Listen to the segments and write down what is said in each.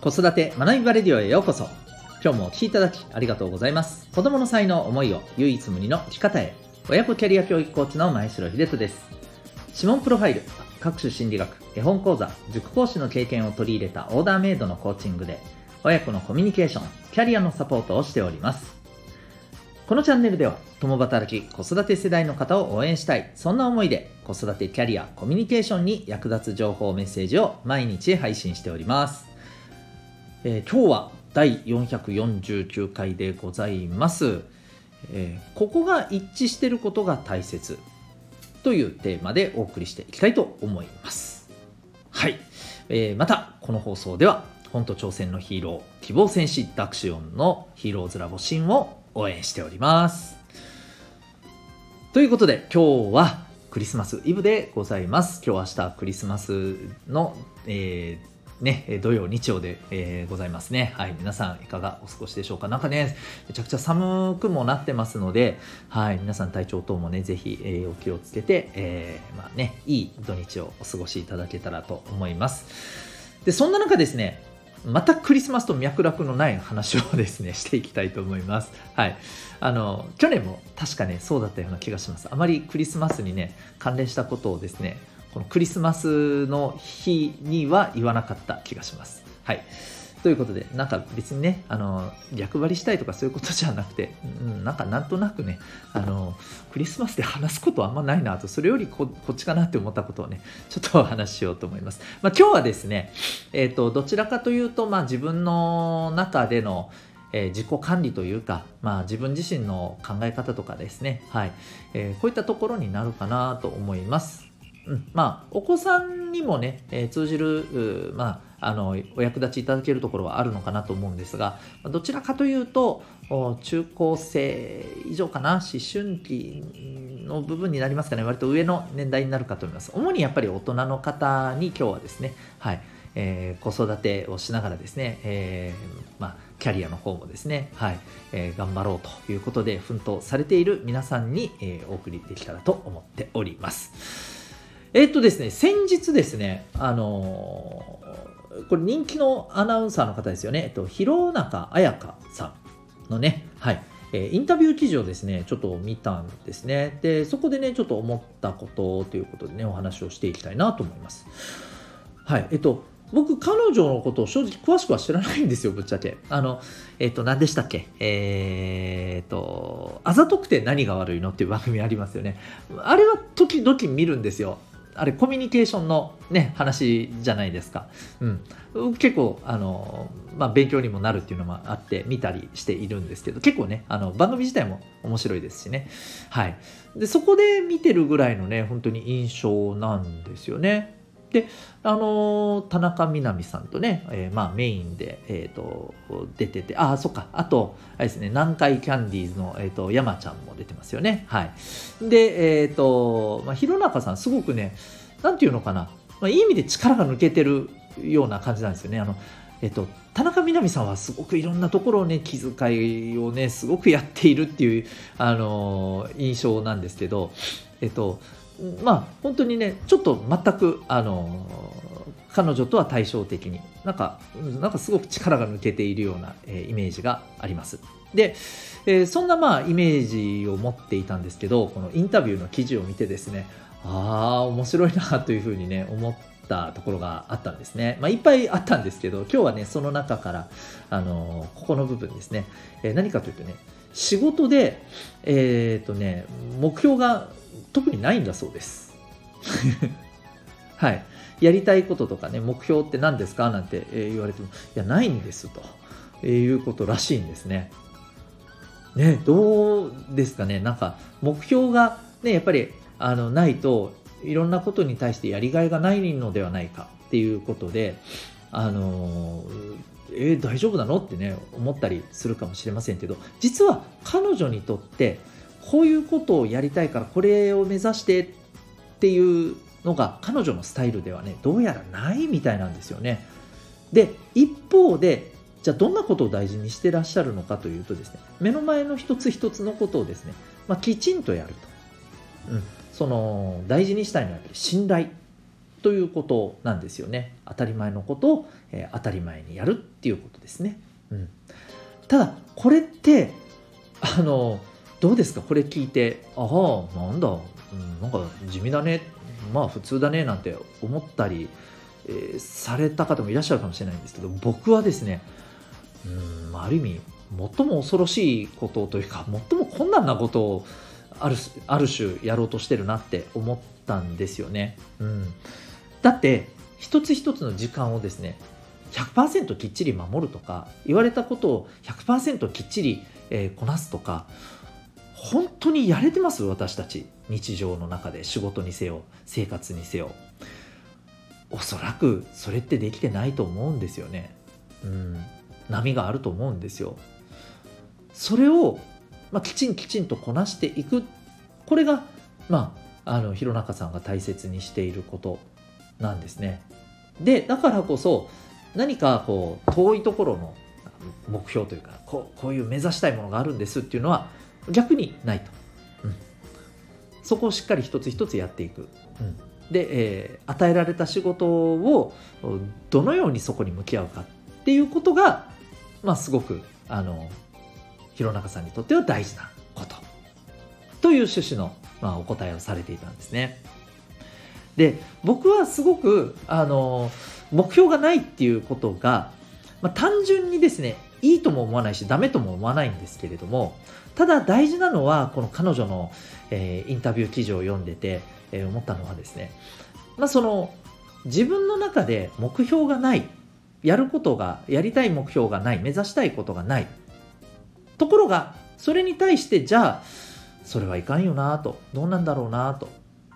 子育て学びバレディオへようこそ。今日もお聴きいただきありがとうございます。子供の才能思いを唯一無二の生き方へ。親子キャリア教育コーチの前城秀人です。指紋プロファイル各種心理学絵本講座塾講師の経験を取り入れたオーダーメイドのコーチングで親子のコミュニケーションキャリアのサポートをしております。このチャンネルでは共働き子育て世代の方を応援したいそんな思いで子育てキャリアコミュニケーションに役立つ情報メッセージを毎日配信しております、えー、今日は第449回でございます、えー、ここが一致していることが大切。というテーマでお送りしていきたいと思います。はい、えー、またこの放送では本と挑戦のヒーロー希望戦士ダクシオンのヒーローズラボシンを応援しております。ということで今日はクリスマスイブでございます。今日明日クリスマスの、えーね、土曜、日曜で、えー、ございますね。はい、皆さんいかがお過ごしでしょうか。なんかね、めちゃくちゃ寒くもなってますので、はい、皆さん体調等もね、ぜひ、えー、お気をつけて、えー、まあね、いい土日をお過ごしいただけたらと思います。で、そんな中ですね、またクリスマスと脈絡のない話をですね、していきたいと思います。はい。あの、去年も確かね、そうだったような気がします。あまりクリスマスにね、関連したことをですね、このクリスマスの日には言わなかった気がします。はい。ということで、なんか別にね、あの、逆張りしたいとかそういうことじゃなくて、うん、なんかなんとなくね、あの、クリスマスで話すことあんまないなと、それよりこっちかなって思ったことをね、ちょっとお話ししようと思います。まあ今日はですね、えっ、ー、と、どちらかというと、まあ自分の中での、えー、自己管理というか、まあ、自分自身の考え方とかですね、はいえー、こういったところになるかなと思います。うん、まあお子さんにもね、えー、通じる、まあ、あのお役立ちいただけるところはあるのかなと思うんですがどちらかというと中高生以上かな思春期の部分になりますかね。割と上の年代になるかと思います。主にやっぱり大人の方に今日はですねはい。えー、子育てをしながらですね、えー、まあ、キャリアの方もですね、はい。えー、頑張ろうということで奮闘されている皆さんに、えお送りできたらと思っております。えっとですね、先日ですね、あのー、これ人気のアナウンサーの方ですよね、えっと、広中彩香さんのね、はい、えー、インタビュー記事をですね、ちょっと見たんですね。で、そこでね、ちょっと思ったことということでね、お話をしていきたいなと思います。はい、えっと、僕、彼女のことを正直詳しくは知らないんですよ、ぶっちゃけ。あの、えっ、と、何でしたっけ？えっ、と、あざとくて何が悪いのっていう番組ありますよね。あれは時々見るんですよ。あれコミュニケーションのね話じゃないですか、うん、結構あの、まあ、勉強にもなるっていうのもあって見たりしているんですけど結構ねあの番組自体も面白いですしね。はい。でそこで見てるぐらいのね本当に印象なんですよね。であの田中みな実さんとね、えー、まあ、メインで、えーと、出ててああそっか。あとあれですね南海キャンディーズの、えーと、山ちゃんも出てますよね。はい。でえっ、ー、と、まあ、弘中さんすごくねなんていうのかな、まあ、いい意味で力が抜けてるような感じなんですよね。あのえっと、田中みな実さんはすごくいろんなところをね気遣いをねすごくやっているっていうあの印象なんですけどえっとまあ本当にねちょっと全くあの彼女とは対照的になんかなんかすごく力が抜けているような、えー、イメージがあります。で、えー、そんなまあイメージを持っていたんですけどこのインタビューの記事を見てですねああ面白いなというふうにね思ったところがあったんですね。まあ、いっぱいあったんですけど今日はねその中からあのここの部分ですね、えー、何かというとね仕事でえっ、とね目標が特にないんだそうです。はい。やりたいこととかね、目標って何ですか？なんて言われても、いや、ないんですということらしいんですね。ね、どうですかね？なんか、目標がね、やっぱり、あの、ないと、いろんなことに対してやりがいがないのではないかっていうことで、あのえー、大丈夫なのってね、思ったりするかもしれませんけど、実は彼女にとって、こういうことをやりたいからこれを目指してっていうのが彼女のスタイルではねどうやらないみたいなんですよね。で一方でじゃあどんなことを大事にしてらっしゃるのかというとですね目の前の一つ一つのことをですね、まあ、きちんとやると、うん、その大事にしたいのはやっぱり信頼ということなんですよね。当たり前のことを、えー、当たり前にやるっていうことですね、うん、ただこれってあのどうですか？これ聞いてああなんだ、うん、なんか地味だね。まあ普通だねなんて思ったり、えー、された方もいらっしゃるかもしれないんですけど僕はですねうんある意味最も恐ろしいことというか最も困難なことをあるある種やろうとしてるなって思ったんですよね。うん、だって一つ一つの時間をですね100%きっちり守るとか言われたことを100%きっちり、えー、こなすとか本当にやれてます？私たち日常の中で仕事にせよ生活にせよ。おそらくそれってできてないと思うんですよね。うん。波があると思うんですよ。それを、まあ、きちんきちんとこなしていく。これがまああの弘中さんが大切にしていることなんですね。でだからこそ何かこう遠いところの目標というかこうこういう目指したいものがあるんですっていうのは逆にないと、うん、そこをしっかり一つ一つやっていく、うん、で、えー、与えられた仕事をどのようにそこに向き合うかっていうことが、まあ、すごくあの弘中さんにとっては大事なことという趣旨の、まあ、お答えをされていたんですね。で僕はすごくあの目標がないっていうことが、まあ、単純にですねいいとも思わないしダメとも思わないんですけれどもただ大事なのはこの彼女の、えー、インタビュー記事を読んでて、えー、思ったのはですね、まあ、その自分の中で目標がないやることがやりたい目標がない目指したいことがないところがそれに対してじゃあそれはいかんよなと。どうなんだろうなと、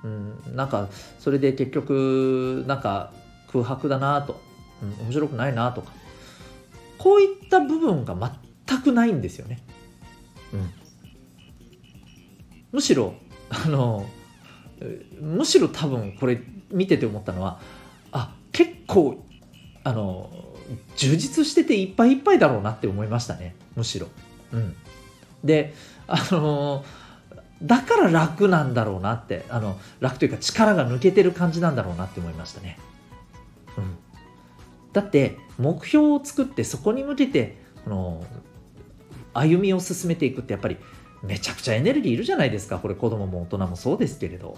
うん、なんかそれで結局なんか空白だなと、うん、面白くないなとか。こういった部分が全くないんですよね。うん、むしろあのむしろ多分これ見てて思ったのはあ結構あの充実してていっぱいいっぱいだろうなって思いましたね。むしろ。うん、であのだから楽なんだろうなってあの楽というか力が抜けてる感じなんだろうなって思いましたね。うん、だって目標を作ってそこに向けてこの歩みを進めていくってやっぱりめちゃくちゃエネルギーいるじゃないですかこれ子供も大人もそうですけれど。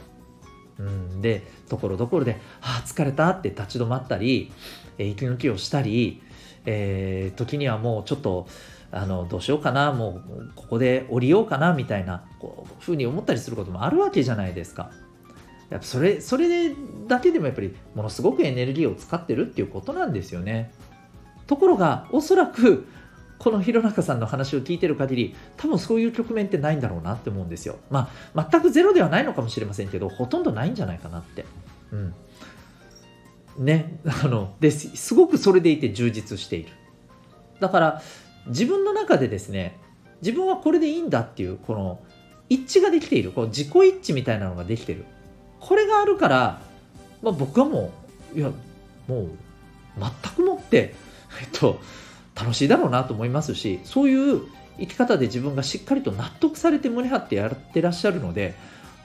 うん、でところどころで「ああ疲れた」って立ち止まったり、え、息抜きをしたり、えー、時にはもうちょっとあのどうしようかなもうここで降りようかなみたいなこうふうに思ったりすることもあるわけじゃないですか。やっぱそれそれだけでもやっぱりものすごくエネルギーを使ってるっていうことなんですよね。ところがおそらくこの弘中さんの話を聞いてる限り多分そういう局面ってないんだろうなって思うんですよ。まあ全くゼロではないのかもしれませんけどほとんどないんじゃないかなって。うん。ね、あのですごくそれでいて充実している。だから自分の中でですね自分はこれでいいんだっていうこの一致ができているこの自己一致みたいなのができてるこれがあるから、まあ、僕はもういやもう全くもって、えっと、楽しいだろうなと思いますしそういう生き方で自分がしっかりと納得されて胸張ってやってらっしゃるので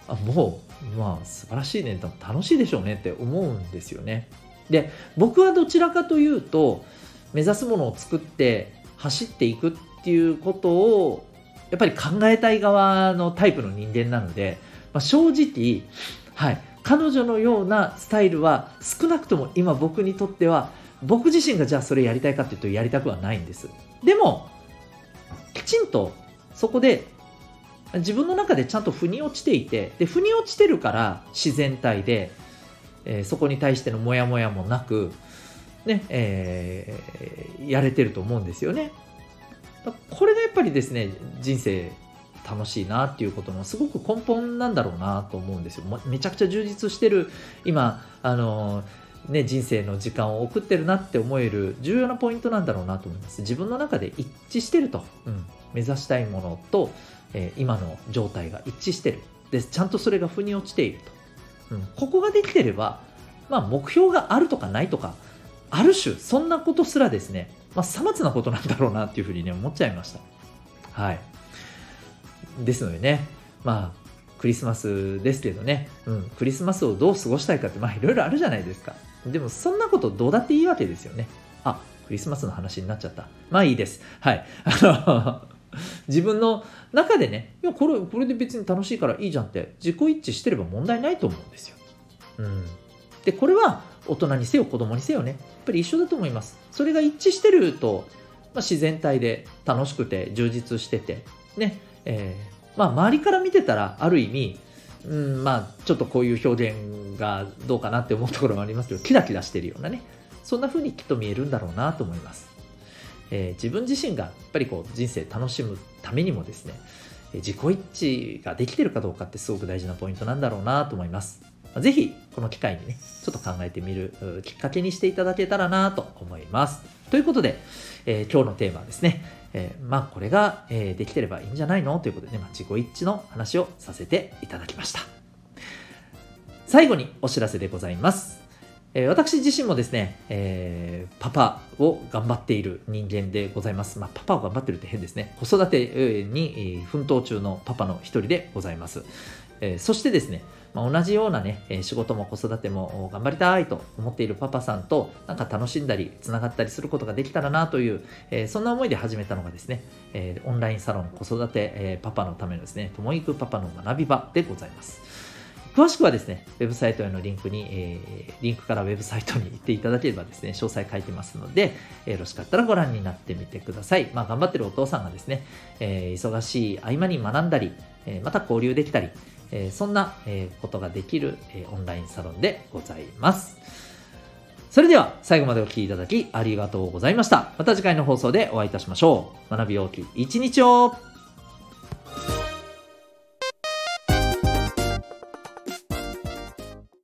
あもうまあ素晴らしいね楽しいでしょうねって思うんですよね。で僕はどちらかというと目指すものを作って走っていくっていうことをやっぱり考えたい側のタイプの人間なので、まあ、正直、はい、彼女のようなスタイルは少なくとも今僕にとっては僕自身がじゃあそれやりたいかっていうとやりたくはないんです。でもきちんとそこで自分の中でちゃんと腑に落ちていてで腑に落ちてるから自然体で、えー、そこに対してのモヤモヤもなくね、えー、やれてると思うんですよね。これがやっぱりですね、人生楽しいなっていうことのすごく根本なんだろうなと思うんですよ。めちゃくちゃ充実してる、今、あのね、人生の時間を送ってるなって思える重要なポイントなんだろうなと思います。自分の中で一致してると。うん、目指したいものと、えー、今の状態が一致してる。で、ちゃんとそれが腑に落ちていると。うん、ここができてれば、まあ目標があるとかないとか、ある種そんなことすらですね、まあ、さまつなことなんだろうなっていうふうにね思っちゃいましたはいですのでねまあクリスマスですけどね、うん、クリスマスをどう過ごしたいかって、まあいろいろあるじゃないですか。でもそんなことどうだっていいわけですよね。あ、クリスマスの話になっちゃった。まあいいです。はい。あの自分の中でね、いや、これ、これで別に楽しいからいいじゃんって自己一致してれば問題ないと思うんですよ。うん。で、これは大人にせよ子供にせよね、やっぱり一緒だと思います。それが一致してると、まあ、自然体で楽しくて充実してて、ね、えー、まあ周りから見てたらある意味、うん、まあちょっとこういう表現がどうかなって思うところもありますけど、キラキラしてるようなね、そんな風にきっと見えるんだろうなと思います。えー、自分自身がやっぱりこう人生楽しむためにもですね、自己一致ができてるかどうかってすごく大事なポイントなんだろうなと思います。ぜひ、この機会にね、ちょっと考えてみるきっかけにしていただけたらなと思います。ということで、えー、今日のテーマはですね、えー、まあこれが、えー、できてればいいんじゃないの？ということでね、まあ、自己一致の話をさせていただきました。最後にお知らせでございます。えー、私自身もですね、えー、パパを頑張っている人間でございます。まあ、パパを頑張ってるって変ですね。子育てに奮闘中のパパの一人でございます。えー、そしてですね、まあ、同じようなね、仕事も子育ても頑張りたいと思っているパパさんと、なんか楽しんだり、つながったりすることができたらなという、え、そんな思いで始めたのがですね、え、オンラインサロン子育て、え、パパのためのですね、ともいくパパの学び場でございます。詳しくはですね、ウェブサイトへのリンクに、えー、リンクからウェブサイトに行っていただければですね、詳細書いてますので、よろしかったらご覧になってみてください。まあ、頑張ってるお父さんがですね、えー、忙しい合間に学んだり、えー、また交流できたり、えー、そんな、えー、ことができる、えー、オンラインサロンでございます。それでは最後までお聴きいただきありがとうございました。また次回の放送でお会いいたしましょう。学び大きい一日を